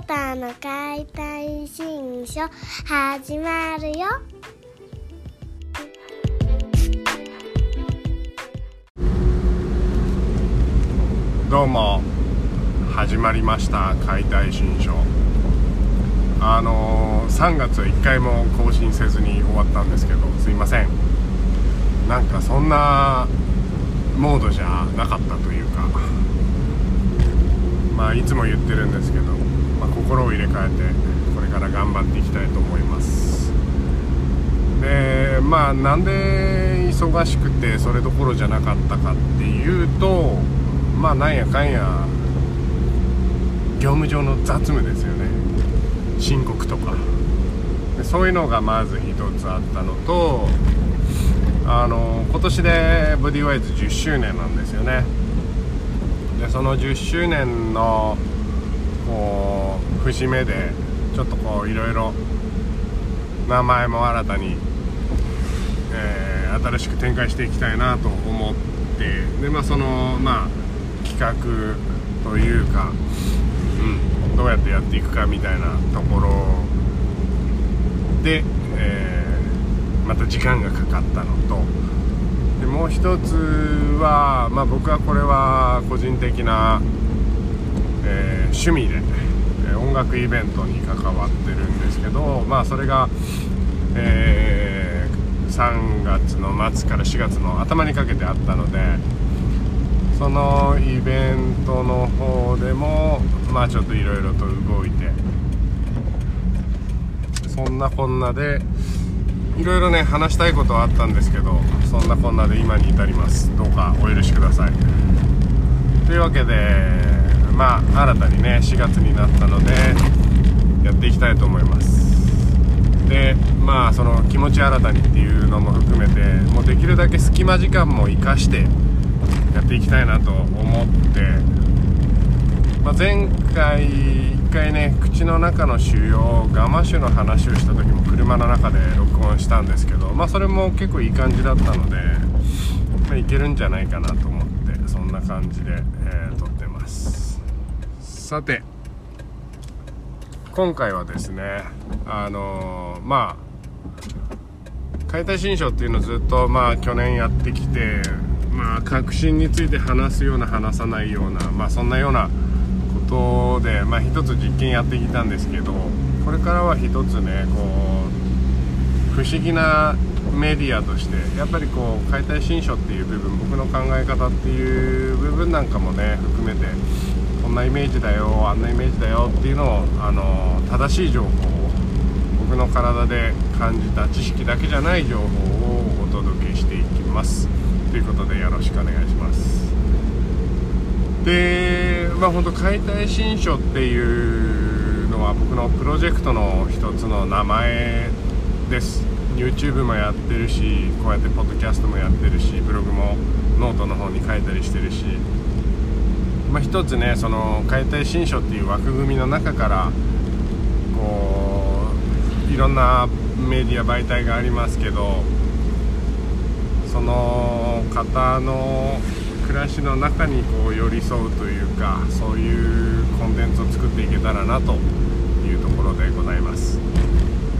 ータの解体新書始まるよ。どうも始まりました解体新書。あのー、3月は1回も更新せずに終わったんですけどすいません。なんかそんなモードじゃなかったというか。まあいつも言ってるんですけど、まあ、心を入れ替えてこれから頑張っていきたいと思います。でまあなんで忙しくてそれどころじゃなかったかっていうとまあなんやかんや業務上の雑務ですよね。申告とか。でそういうのがまず一つあったのとあの今年でボディワイズ10周年なんですよね。でその10周年のこう節目でちょっとこういろいろ名前も新たに、えー、新しく展開していきたいなと思ってでまあそのまあ企画というか、うん、どうやってやっていくかみたいなところで、えー、また時間がかかったのとでもう一つは、まあ、僕はこれは個人的な、えー、趣味で、え音楽イベントに関わってるんですけど、まあ、それが、えー、3月の末から4月の頭にかけてあったのでそのイベントの方でも、まあ、ちょっといろいろと動いてそんなこんなで。いろいろね話したいことはあったんですけどそんなこんなで今に至りますどうかお許しくださいというわけでまあ新たにね4月になったのでやっていきたいと思います。でまあその気持ち新たにっていうのも含めてもうできるだけ隙間時間も生かしてやっていきたいなと思って、まあ、前回1回ね口の中の腫瘍ガマ種の話をした時も車の中で録音したんですけどまあそれも結構いい感じだったので、まあ、いけるんじゃないかなと思ってそんな感じで、えー、さて今回はですねあのー、まあ解体新書っていうのをずっとまあ去年やってきてまあ革新について話すような話さないようなまあそんなようなことで、まあ、一つ実験やってきたんですけどこれからは一つねこう不思議なメディアとしてやっぱりこう解体新書っていう部分僕の考え方っていう部分なんかもね含めてんなイメージだよあんなイメージだよっていうのをあの正しい情報を僕の体で感じた知識だけじゃない情報をお届けしていきます。ということでよろしくお願いします。でまあ本当解体新書っていうのは僕のプロジェクトの一つの名前です。YouTube もやってるしこうやってポッドキャストもやってるしブログもノートの方に書いたりしてるしまあ一つねその解体新書っていう枠組みの中からこういろんなメディア媒体がありますけどその方の暮らしの中にこう寄り添うというかそういうコンテンツを作っていけたらなというところでございます。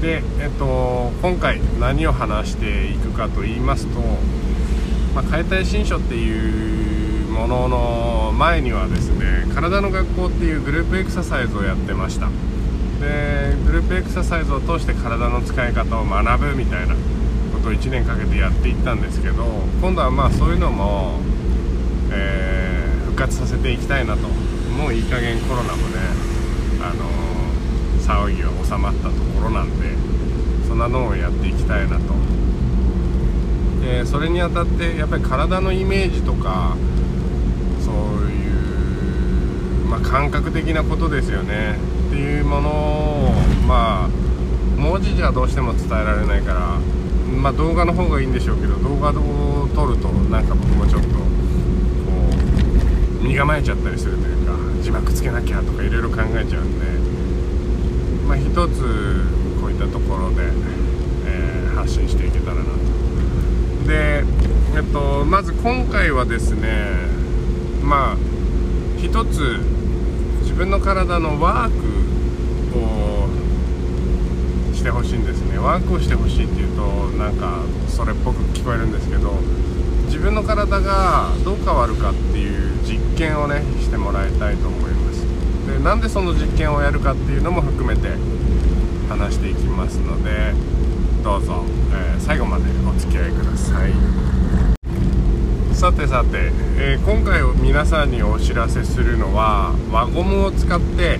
で、えっと、今回何を話していくかと言いますと、まあ、解体新書っていうものの前にはですね体の学校っていうグループエクササイズをやってました。でグループエクササイズを通して体の使い方を学ぶみたいなことを1年かけてやっていったんですけど今度はまあそういうのもえー、復活させていきたいなともういい加減コロナもね、あの、騒ぎは収まったところなんでそんなのをやっていきたいなと。でそれにあたってやっぱり体のイメージとかそういう、まあ、感覚的なことですよね。っていうものをまあ文字じゃどうしても伝えられないからまあ動画の方がいいんでしょうけど動画を撮るとなんか僕もちょっとこう身構えちゃったりするというか字幕つけなきゃとかいろいろ考えちゃうんでまあ一つこういったところで、えー、発信していけたらなと。でえっとまず今回はですねまあ一つ分の体のワークをしてほしいんですね。ワークをしてほしいっていうとなんかそれっぽく聞こえるんですけど自分の体がどう変わるかっていう実験をねしてもらいたいと思います。でなんでその実験をやるかっていうのも含めて話していきますのでどうぞ、えー、最後までお付き合いください。さてさて、えー、今回皆さんにお知らせするのは輪ゴムを使って、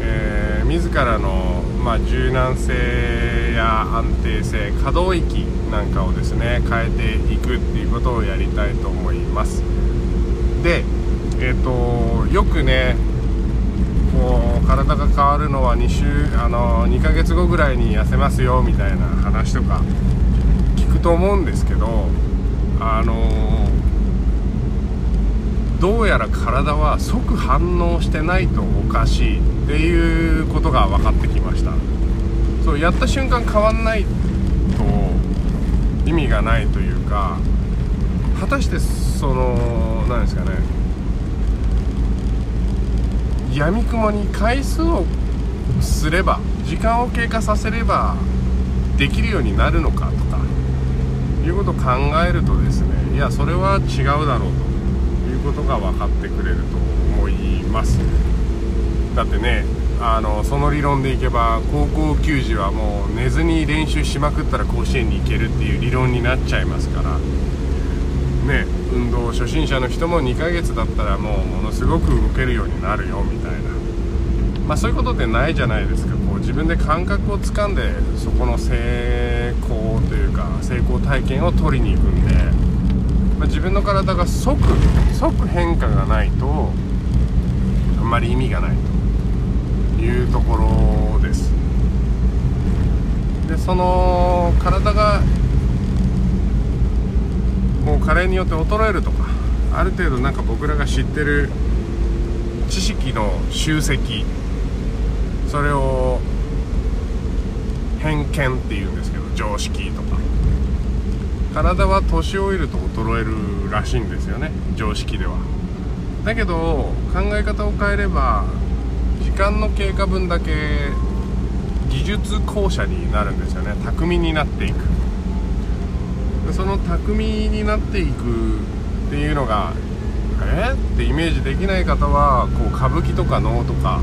えー、自らの、まあ、柔軟性や安定性可動域なんかをですね変えていくっていうことをやりたいと思います。でえっ、ー、とよくねこう体が変わるのは2週あの2ヶ月後ぐらいに痩せますよみたいな話とか聞くと思うんですけどあのどうやら体は即反応してないとおかしいっていうことが分かってきました。そうやった瞬間変わんないと意味がないというか果たしてその何ですかね。やみくもに回数をすれば時間を経過させればできるようになるのかとかいうことを考えるとですねいやそれは違うだろうと。ことが分かってくれると思います。だってねあのその理論でいけば高校球児はもう寝ずに練習しまくったら甲子園に行けるっていう理論になっちゃいますから。ね運動初心者の人も2ヶ月だったらもうものすごく動けるようになるよみたいな。まあそういうことってないじゃないですか。こう自分で感覚をつかんでそこの成功というか成功体験を取りに行くんで、まあ、自分の体が即即変化がないとあんまり意味がないというところです。でその体がもう加齢によって衰えるとかある程度なんか僕らが知ってる知識の集積それを偏見っていうんですけど常識とか。体は年老いると衰えるらしいんですよね常識では。だけど考え方を変えれば時間の経過分だけ技術校舎になるんですよね。巧みになっていく。その巧みになっていくっていうのがえってイメージできない方はこう歌舞伎とか能とか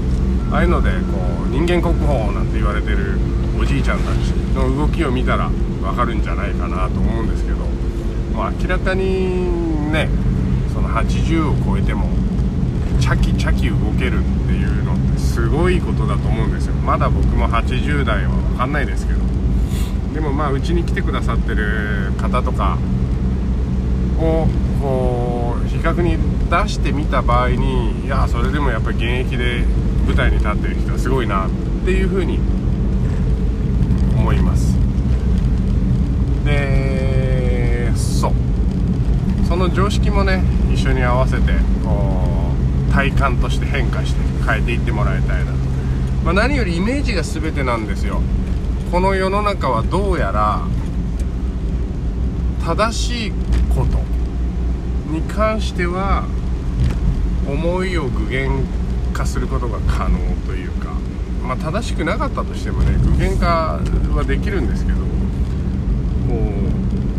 ああいうのでこう人間国宝なんて言われてるおじいちゃんたちの動きを見たら分かるんじゃないかなと思うんですけど、まあ、明らかにねその80を超えてもチャキチャキ動けるっていうのってすごいことだと思うんですよ。まだ僕も80代は分かんないですけど。でもまあうちに来てくださってる方とかをこう比較に出してみた場合にいやそれでもやっぱり現役で舞台に立ってる人はすごいなっていうふうに思います。でそう。その常識もね一緒に合わせてこう体感として変化して変えていってもらいたいなと、まあ、何よりイメージが全てなんですよ。この世の中はどうやら正しいこと。に関しては思いを具現化することが可能というか、まあ、正しくなかったとしてもね具現化はできるんですけどこ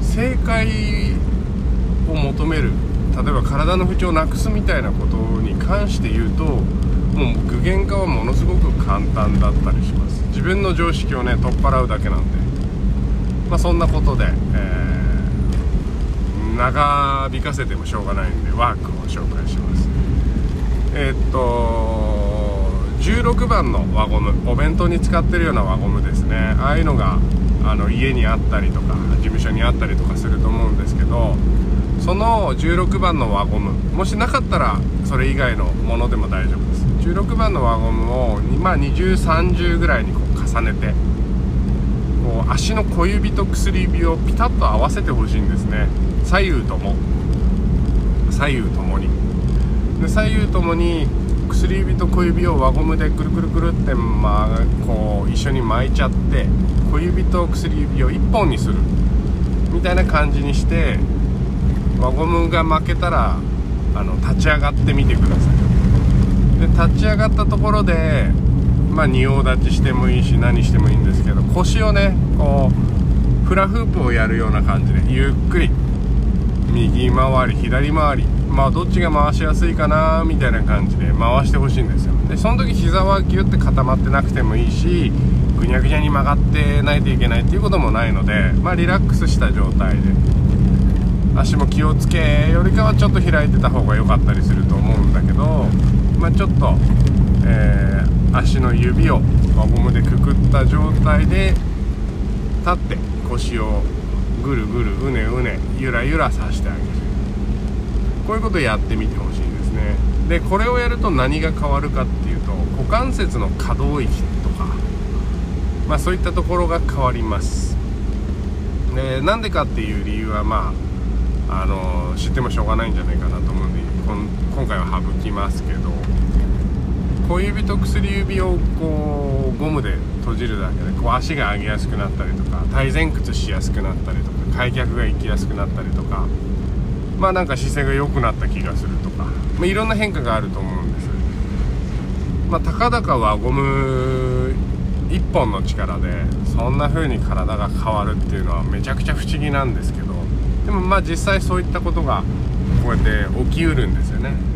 う正解を求める例えば体の不調をなくすみたいなことに関して言うともう具現化はものすごく簡単だったりします。自分の常識をね取っ払うだけなんで。まあそんなことで、えー、長引かせてもしょうがないんでワークを紹介します。えー、っと16番の輪ゴムお弁当に使ってるような輪ゴムですね。ああいうのがあの家にあったりとか事務所にあったりとかすると思うんですけどその16番の輪ゴムもしなかったらそれ以外のものでも大丈夫です。16番の輪ゴムを、まあ、2030ぐらいにこう重ねて足の小指と薬指をピタッと合わせてほしいんですね。左右とも。左右ともに。で左右ともに薬指と小指を輪ゴムでくるくるくるって、まあ、こう一緒に巻いちゃって小指と薬指を1本にする。みたいな感じにして輪ゴムが負けたらあの立ち上がってみてください。で立ち上がったところでまあ仁王立ちしてもいいし何してもいいんですけど腰をねこうフラフープをやるような感じでゆっくり。右回り左回り。まあどっちが回しやすいかなみたいな感じで回してほしいんですよ。でその時膝はギュッて固まってなくてもいいしぐにゃぐにゃに曲がってないといけないっていうこともないのでまあリラックスした状態で。足も気をつけよりかはちょっと開いてた方が良かったりすると思うんだけどまあちょっと、えー、足の指を輪ゴムでくくった状態で立って腰をぐるぐるうねうねゆらゆらさしてあげる。こういうことをやってみてほしいですね。でこれをやると何が変わるかっていうと股関節の可動域とか。まあそういったところが変わります。でなんでかっていう理由はまああの知ってもしょうがないんじゃないかなと思うんで今回は省きますけど。小指と薬指をこうゴムで閉じるだけでこう足が上げやすくなったりとか体前屈しやすくなったりとか開脚が行きやすくなったりとかまあなんか姿勢が良くなった気がするとか、まあ、いろんな変化があると思うんです。まあたかだか輪ゴム1本の力でそんな風に体が変わるっていうのはめちゃくちゃ不思議なんですけどでもまあ実際そういったことがこうやって起きうるんですよね。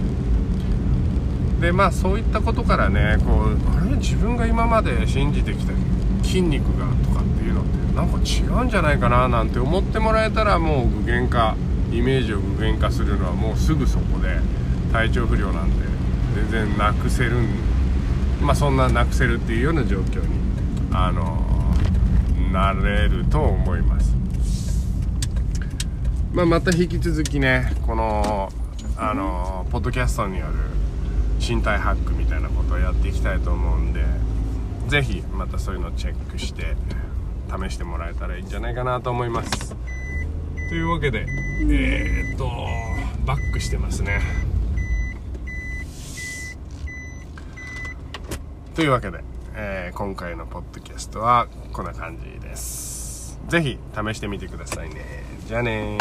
でまあそういったことからねこうあれ？自分が今まで信じてきた筋肉がとかっていうのってなんか違うんじゃないかな？なんて思ってもらえたらもう具現化イメージを具現化するのはもうすぐそこで体調不良なんて全然なくせるまあそんななくせるっていうような状況にあのなれると思います、まあ、また引き続きねこのあのポッドキャストによる身体ハックみたいなことをやっていきたいと思うんで是非またそういうのをチェックして試してもらえたらいいんじゃないかなと思います。というわけでえー、っとバックしてますね。というわけで、えー、今回のポッドキャストはこんな感じです。是非試してみてくださいね。じゃあね